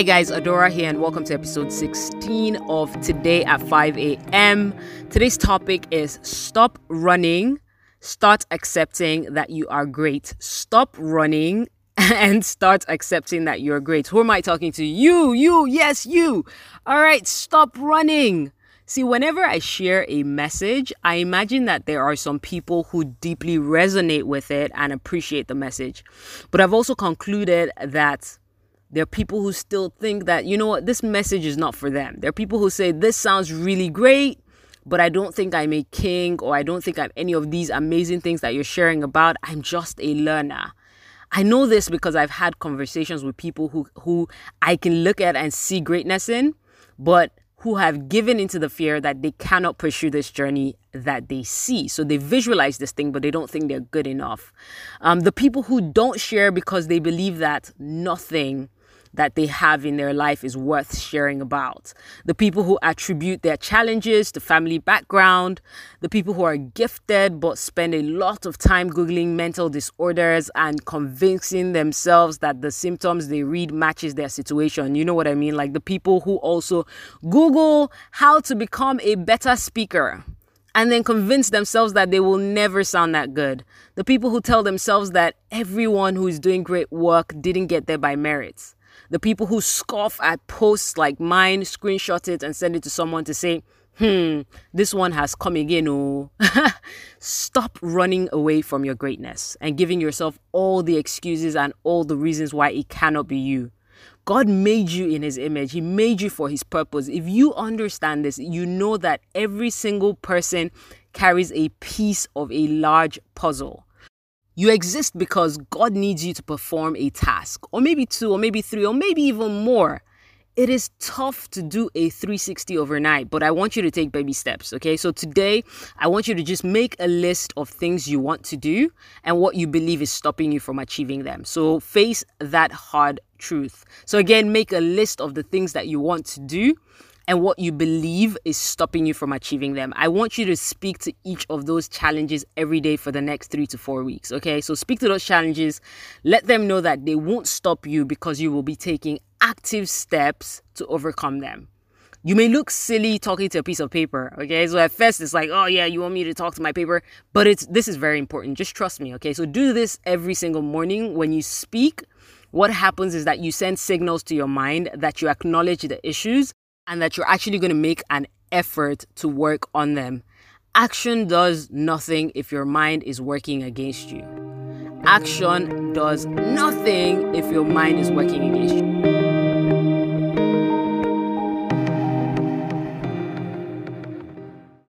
Hi, guys, Adora here, and welcome to episode 16 of Today at 5 a.m. Today's topic is Stop Running, Start Accepting That You Are Great. Stop running and start accepting that you're great. Who am I talking to? You, you, yes, you. All right, stop running. See, whenever I share a message, I imagine that there are some people who deeply resonate with it and appreciate the message. But I've also concluded that there are people who still think that, you know what, this message is not for them. There are people who say, this sounds really great, but I don't think I'm a king or I don't think I'm any of these amazing things that you're sharing about. I'm just a learner. I know this because I've had conversations with people who, who I can look at and see greatness in, but who have given into the fear that they cannot pursue this journey that they see. So they visualize this thing, but they don't think they're good enough. Um, the people who don't share because they believe that nothing that they have in their life is worth sharing about. The people who attribute their challenges to family background, the people who are gifted but spend a lot of time Googling mental disorders and convincing themselves that the symptoms they read matches their situation. You know what I mean? Like the people who also Google how to become a better speaker and then convince themselves that they will never sound that good. The people who tell themselves that everyone who is doing great work didn't get there by merits the people who scoff at posts like mine, screenshot it and send it to someone to say, hmm, this one has come again. Oh, stop running away from your greatness and giving yourself all the excuses and all the reasons why it cannot be you. God made you in his image. He made you for his purpose. If you understand this, you know that every single person carries a piece of a large puzzle. You exist because God needs you to perform a task, or maybe two, or maybe three, or maybe even more. It is tough to do a 360 overnight, but I want you to take baby steps, okay? So today, I want you to just make a list of things you want to do and what you believe is stopping you from achieving them. So face that hard truth. So again, make a list of the things that you want to do and what you believe is stopping you from achieving them. I want you to speak to each of those challenges every day for the next three to four weeks. Okay, so speak to those challenges, let them know that they won't stop you because you will be taking active steps to overcome them. You may look silly talking to a piece of paper, okay? So at first it's like, oh yeah, you want me to talk to my paper, but it's this is very important. Just trust me, okay? So do this every single morning when you speak. What happens is that you send signals to your mind that you acknowledge the issues and that you're actually going to make an effort to work on them. Action does nothing if your mind is working against you. Action does nothing if your mind is working against you.